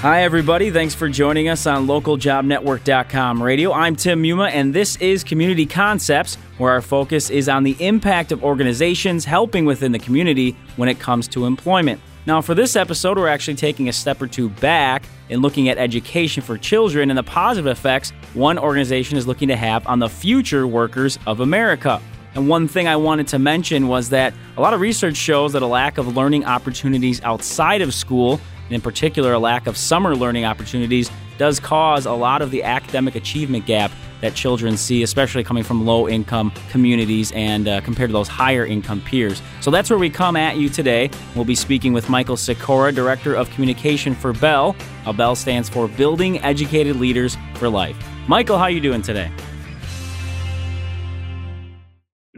Hi, everybody. Thanks for joining us on localjobnetwork.com radio. I'm Tim Muma, and this is Community Concepts, where our focus is on the impact of organizations helping within the community when it comes to employment. Now, for this episode, we're actually taking a step or two back and looking at education for children and the positive effects one organization is looking to have on the future workers of America. And one thing I wanted to mention was that a lot of research shows that a lack of learning opportunities outside of school and in particular, a lack of summer learning opportunities does cause a lot of the academic achievement gap that children see, especially coming from low income communities and uh, compared to those higher income peers. So that's where we come at you today. We'll be speaking with Michael Sikora, Director of Communication for Bell. A Bell stands for Building Educated Leaders for Life. Michael, how are you doing today?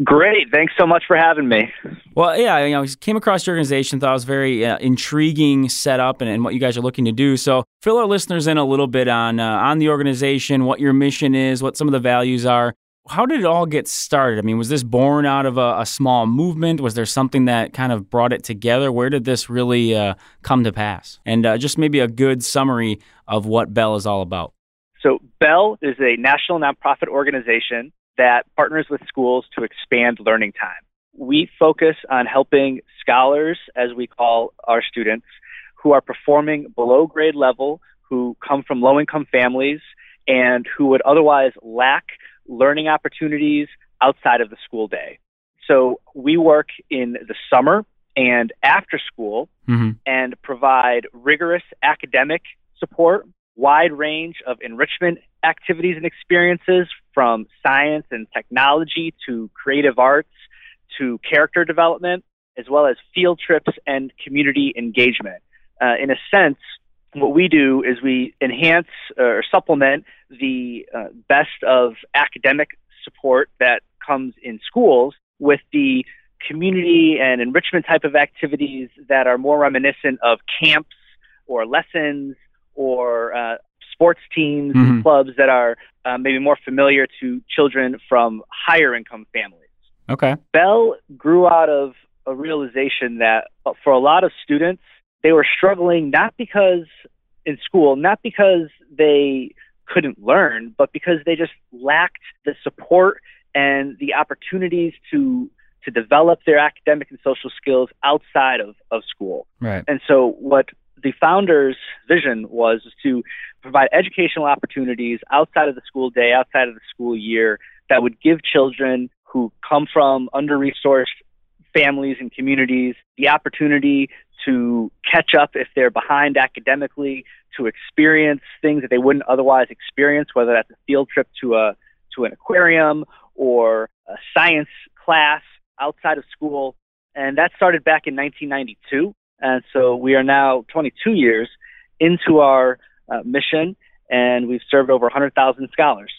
Great. Thanks so much for having me. Well, yeah, you know, came across your organization, thought it was very uh, intriguing setup and, and what you guys are looking to do. So, fill our listeners in a little bit on uh, on the organization, what your mission is, what some of the values are. How did it all get started? I mean, was this born out of a, a small movement? Was there something that kind of brought it together? Where did this really uh, come to pass? And uh, just maybe a good summary of what Bell is all about. So, Bell is a national nonprofit organization that partners with schools to expand learning time. We focus on helping scholars, as we call our students, who are performing below grade level, who come from low income families, and who would otherwise lack learning opportunities outside of the school day. So we work in the summer and after school mm-hmm. and provide rigorous academic support, wide range of enrichment activities and experiences from science and technology to creative arts to character development, as well as field trips and community engagement. Uh, in a sense, what we do is we enhance or supplement the uh, best of academic support that comes in schools with the community and enrichment type of activities that are more reminiscent of camps or lessons or uh, sports teams mm-hmm. and clubs that are uh, maybe more familiar to children from higher income families. Okay. Bell grew out of a realization that uh, for a lot of students, they were struggling not because in school, not because they couldn't learn, but because they just lacked the support and the opportunities to to develop their academic and social skills outside of, of school. Right. And so what the founder's vision was to provide educational opportunities outside of the school day, outside of the school year, that would give children who come from under resourced families and communities the opportunity to catch up if they're behind academically, to experience things that they wouldn't otherwise experience, whether that's a field trip to a to an aquarium or a science class outside of school. And that started back in 1992. And so we are now 22 years into our uh, mission, and we've served over 100,000 scholars.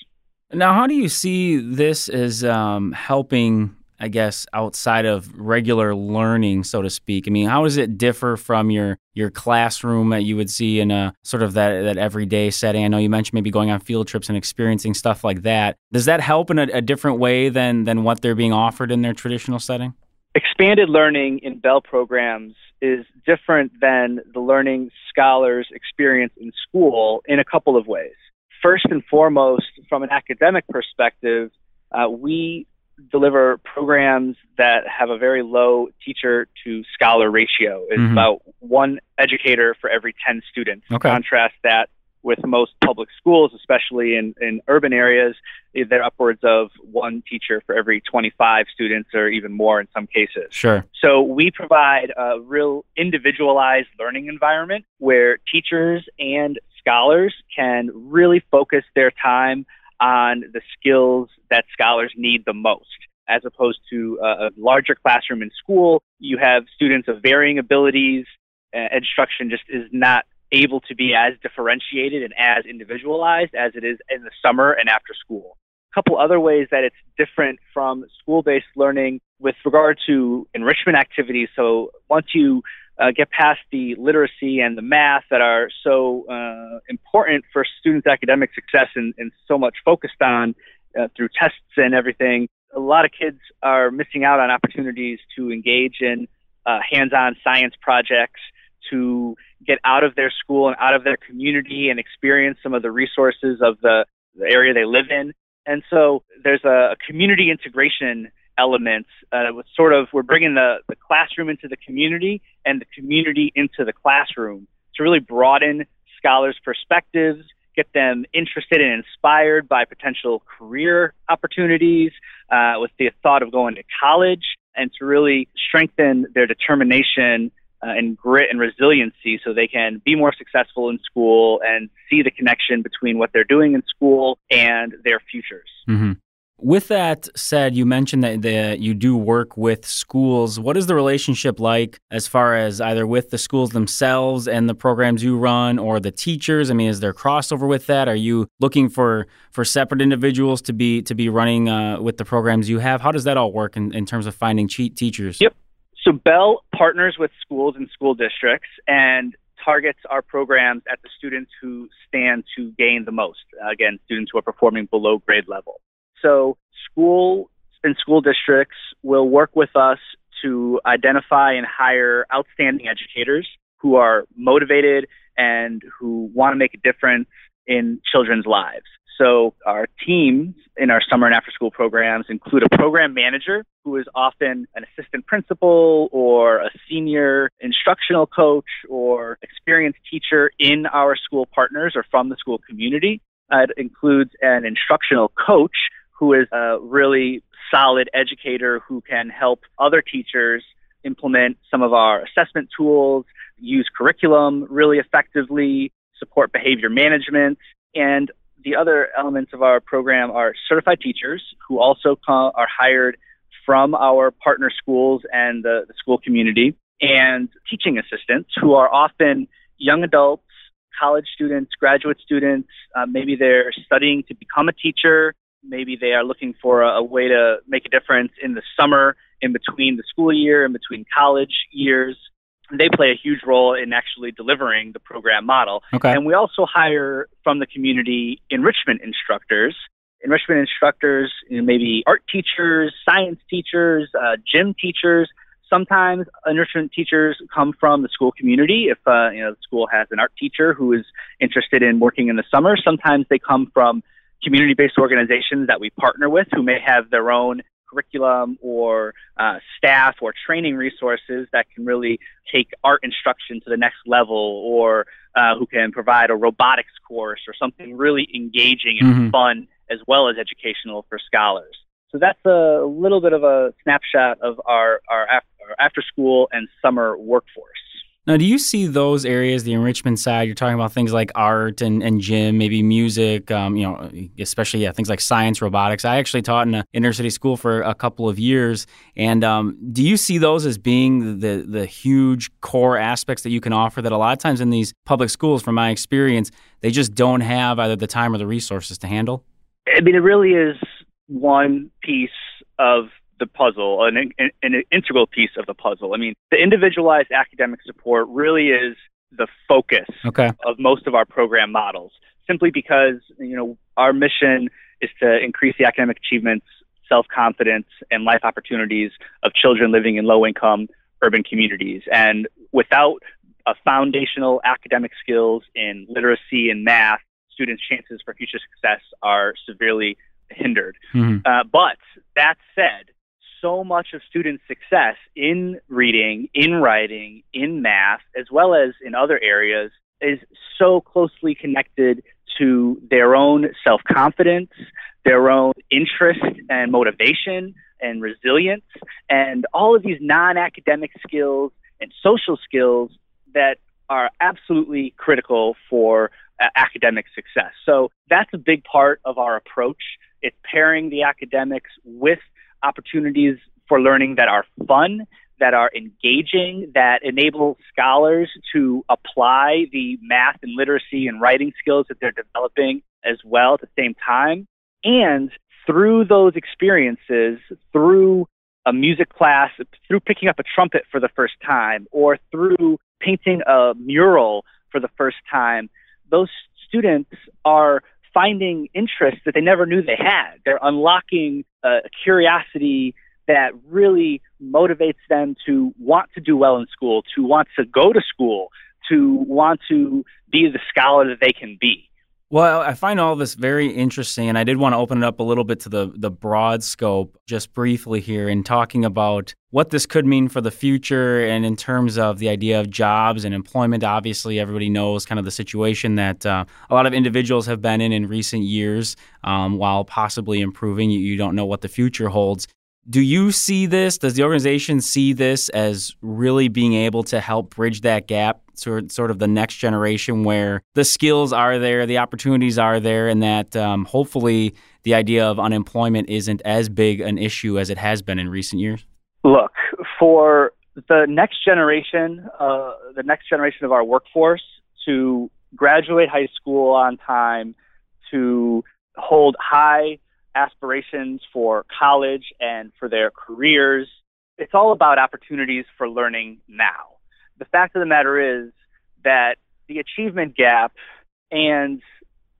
Now, how do you see this as um, helping, I guess, outside of regular learning, so to speak? I mean, how does it differ from your your classroom that you would see in a sort of that that everyday setting? I know you mentioned maybe going on field trips and experiencing stuff like that. Does that help in a, a different way than than what they're being offered in their traditional setting? Expanded learning in Bell programs is different than the learning scholars experience in school in a couple of ways. First and foremost, from an academic perspective, uh, we deliver programs that have a very low teacher to scholar ratio. It's mm-hmm. about one educator for every 10 students. Okay. Contrast that with most public schools, especially in, in urban areas, they're upwards of one teacher for every 25 students or even more in some cases. Sure. So we provide a real individualized learning environment where teachers and scholars can really focus their time on the skills that scholars need the most. As opposed to a larger classroom in school, you have students of varying abilities. Uh, instruction just is not able to be as differentiated and as individualized as it is in the summer and after school. A couple other ways that it's different from school based learning with regard to enrichment activities. So once you uh, get past the literacy and the math that are so uh, important for students' academic success and, and so much focused on uh, through tests and everything, a lot of kids are missing out on opportunities to engage in uh, hands on science projects to get out of their school and out of their community and experience some of the resources of the, the area they live in. And so there's a, a community integration element. Uh, with sort of we're bringing the, the classroom into the community and the community into the classroom to really broaden scholars' perspectives, get them interested and inspired by potential career opportunities uh, with the thought of going to college, and to really strengthen their determination uh, and grit and resiliency so they can be more successful in school and see the connection between what they're doing in school and their futures. Mm-hmm. With that said, you mentioned that the, you do work with schools. What is the relationship like as far as either with the schools themselves and the programs you run or the teachers? I mean, is there crossover with that? Are you looking for, for separate individuals to be to be running uh, with the programs you have? How does that all work in, in terms of finding cheat teachers? Yep. So Bell partners with schools and school districts and targets our programs at the students who stand to gain the most. Again, students who are performing below grade level. So school and school districts will work with us to identify and hire outstanding educators who are motivated and who want to make a difference in children's lives. So our teams in our summer and after school programs include a program manager who is often an assistant principal or a senior instructional coach or experienced teacher in our school partners or from the school community. It includes an instructional coach who is a really solid educator who can help other teachers implement some of our assessment tools, use curriculum really effectively, support behavior management. And the other elements of our program are certified teachers who also come, are hired from our partner schools and the, the school community, and teaching assistants who are often young adults, college students, graduate students. Uh, maybe they're studying to become a teacher maybe they are looking for a, a, way to make a difference in the summer, in between the school year, in between college years. They play a huge role in actually delivering the program model. Okay. And we also hire from the community enrichment instructors. Enrichment instructors, you know, maybe art teachers, science teachers, uh, gym teachers. Sometimes enrichment teachers come from the school community. If uh, you know the school has an art teacher who is interested in working in the summer, sometimes they come from community based organizations that we partner with who may have their own curriculum or uh, staff or training resources that can really take art instruction to the next level or uh, who can provide a robotics course or something really engaging and mm-hmm. fun as well as educational for scholars. So that's a little bit of a snapshot of our, our, our after school and summer workforce. Now, do you see those areas, the enrichment side? You're talking about things like art and, and gym, maybe music, um, you know, especially yeah, things like science, robotics. I actually taught in an inner city school for a couple of years, and um, do you see those as being the the huge core aspects that you can offer? That a lot of times in these public schools, from my experience, they just don't have either the time or the resources to handle. I mean, it really is one piece of the puzzle, an, an integral piece of the puzzle. I mean, the individualized academic support really is the focus okay. of most of our program models, simply because you know our mission is to increase the academic achievements, self confidence, and life opportunities of children living in low income urban communities. And without a foundational academic skills in literacy and math, students' chances for future success are severely hindered. Mm-hmm. Uh, but that said, so much of students' success in reading, in writing, in math, as well as in other areas, is so closely connected to their own self confidence, their own interest and motivation and resilience, and all of these non academic skills and social skills that are absolutely critical for uh, academic success. So that's a big part of our approach. It's pairing the academics with opportunities for learning that are fun, that are engaging, that enable scholars to apply the math and literacy and writing skills that they're developing as well at the same time. And through those experiences, through a music class, through picking up a trumpet for the first time, or through painting a mural for the first time, those students are finding interests that they never knew they had. They're unlocking a curiosity that really motivates them to want to do well in school, to want to go to school, to want to be the scholar that they can be. Well, I find all this very interesting, and I did want to open it up a little bit to the the broad scope, just briefly here, in talking about what this could mean for the future, and in terms of the idea of jobs and employment. Obviously, everybody knows kind of the situation that uh, a lot of individuals have been in in recent years. Um, while possibly improving, you, you don't know what the future holds. Do you see this? Does the organization see this as really being able to help bridge that gap sort sort of the next generation where the skills are there, the opportunities are there, and that um, hopefully the idea of unemployment isn't as big an issue as it has been in recent years? Look, for the next generation, uh, the next generation of our workforce to graduate high school on time, to hold high aspirations for college and for their careers. It's all about opportunities for learning now. The fact of the matter is that the achievement gap and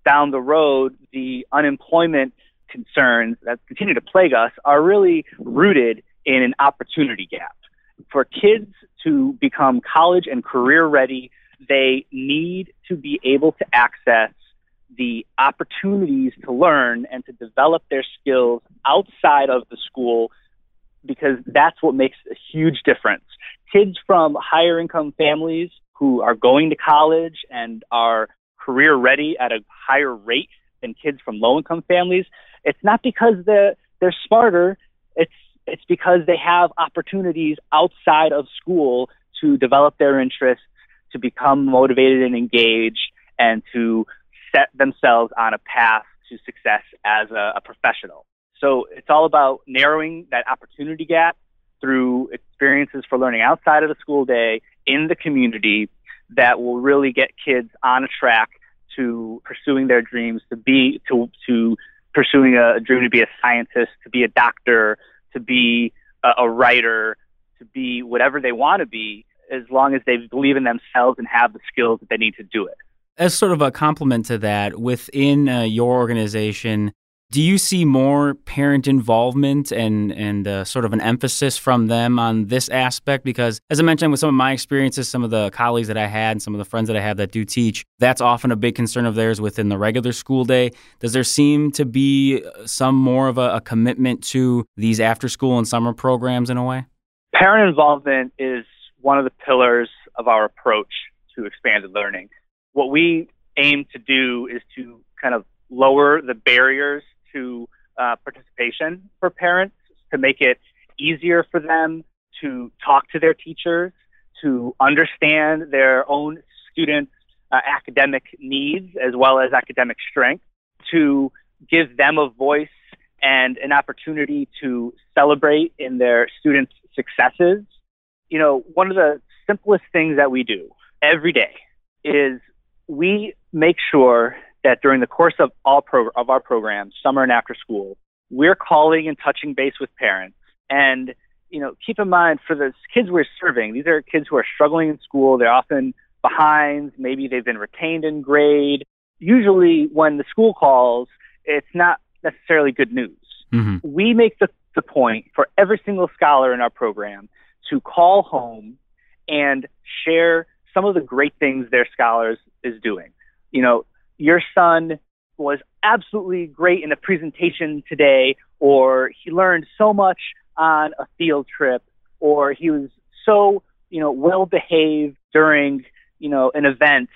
down the road, the unemployment concerns that continue to plague us are really rooted in an opportunity gap. For kids to become college and career ready, they need to be able to access the opportunities to learn and to develop their skills outside of the school because that's what makes a huge difference. Kids from higher income families who are going to college and are career ready at a higher rate than kids from low income families, it's not because they're, they're smarter. It's, it's because they have opportunities outside of school to develop their interests, to become motivated and engaged, and to set themselves on a path to success as a, a professional. So it's all about narrowing that opportunity gap through experiences for learning outside of the school day in the community that will really get kids on a track to pursuing their dreams, to be to to pursuing a dream to be a scientist, to be a doctor, to be a, a writer, to be whatever they want to be, as long as they believe in themselves and have the skills that they need to do it as sort of a complement to that, within uh, your organization, do you see more parent involvement and and uh, sort of an emphasis from them on this aspect? Because as I mentioned, with some of my experiences, some of the colleagues that I had, and some of the friends that I have that do teach, that's often a big concern of theirs within the regular school day. Does there seem to be some more of a, a commitment to these after school and summer programs in a way? Parent involvement is one of the pillars of our approach to expanded learning what we aim to do is to kind of lower the barriers to uh, participation for parents to make it easier for them to talk to their teachers, to understand their own students' uh, academic needs as well as academic strength, to give them a voice and an opportunity to celebrate in their students' successes. You know, one of the simplest things that we do every day is we make sure that during the course of all pro- of our programs, summer and after school, we're calling and touching base with parents. And you know, keep in mind for the kids we're serving, these are kids who are struggling in school. They're often behind. Maybe they've been retained in grade. Usually, when the school calls, it's not necessarily good news. Mm-hmm. We make the, the point for every single scholar in our program to call home and share some of the great things their scholars is doing. You know, your son was absolutely great in a presentation today, or he learned so much on a field trip, or he was so, you know, well behaved during, you know, an event.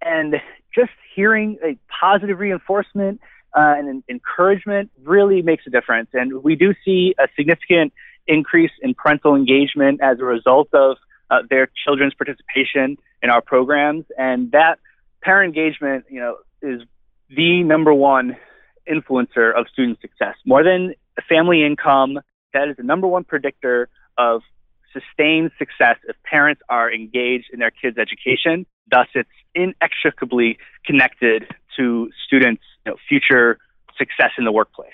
And just hearing a positive reinforcement uh, and encouragement really makes a difference. And we do see a significant increase in parental engagement as a result of uh, their children's participation in our programs. And that parent engagement, you know, is the number one influencer of student success. More than family income, that is the number one predictor of sustained success if parents are engaged in their kids' education. Thus, it's inextricably connected to students' you know, future success in the workplace.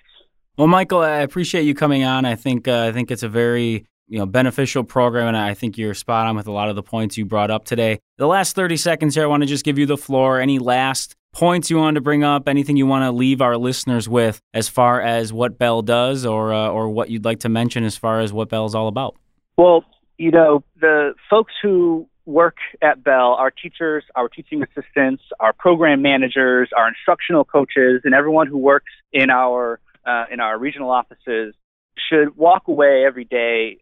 Well, Michael, I appreciate you coming on. I think uh, I think it's a very you know beneficial program and i think you're spot on with a lot of the points you brought up today. The last 30 seconds here i want to just give you the floor. Any last points you wanted to bring up? Anything you want to leave our listeners with as far as what bell does or uh, or what you'd like to mention as far as what bell's all about? Well you know the folks who work at Bell, our teachers, our teaching assistants, our program managers, our instructional coaches, and everyone who works in our uh, in our regional offices should walk away every day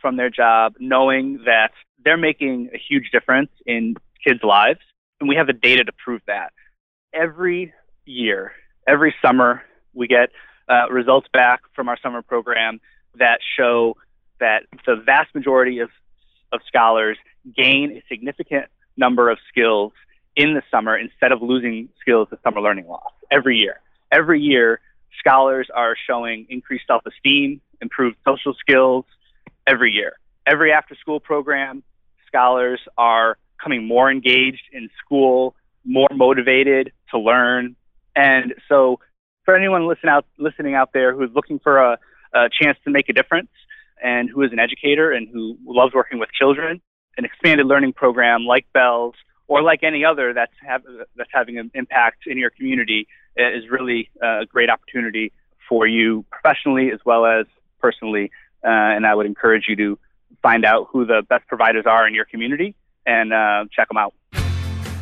from their job knowing that they're making a huge difference in kids' lives, and we have the data to prove that. Every year, every summer, we get uh, results back from our summer program that show that the vast majority of, of scholars gain a significant number of skills in the summer instead of losing skills to summer learning loss every year. Every year, scholars are showing increased self esteem, improved social skills every year. Every after school program, scholars are coming more engaged in school, more motivated to learn. And so, for anyone listen out, listening out there who's looking for a, a chance to make a difference and who is an educator and who loves working with children, an expanded learning program like Bell's or like any other that's have, that's having an impact in your community eh, is really a great opportunity for you professionally as well as personally. Uh, and I would encourage you to find out who the best providers are in your community and uh, check them out.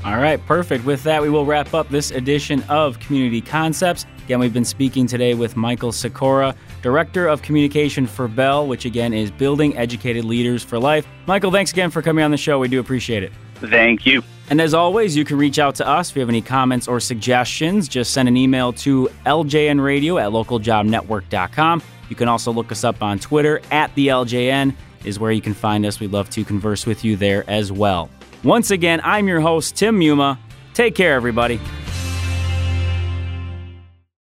All right, perfect. With that, we will wrap up this edition of Community Concepts. Again, we've been speaking today with Michael Sikora, Director of Communication for Bell, which again is Building Educated Leaders for Life. Michael, thanks again for coming on the show. We do appreciate it. Thank you. And as always, you can reach out to us if you have any comments or suggestions. Just send an email to ljnradio at localjobnetwork.com. You can also look us up on Twitter at the LJN is where you can find us. We'd love to converse with you there as well. Once again, I'm your host, Tim Muma. Take care, everybody.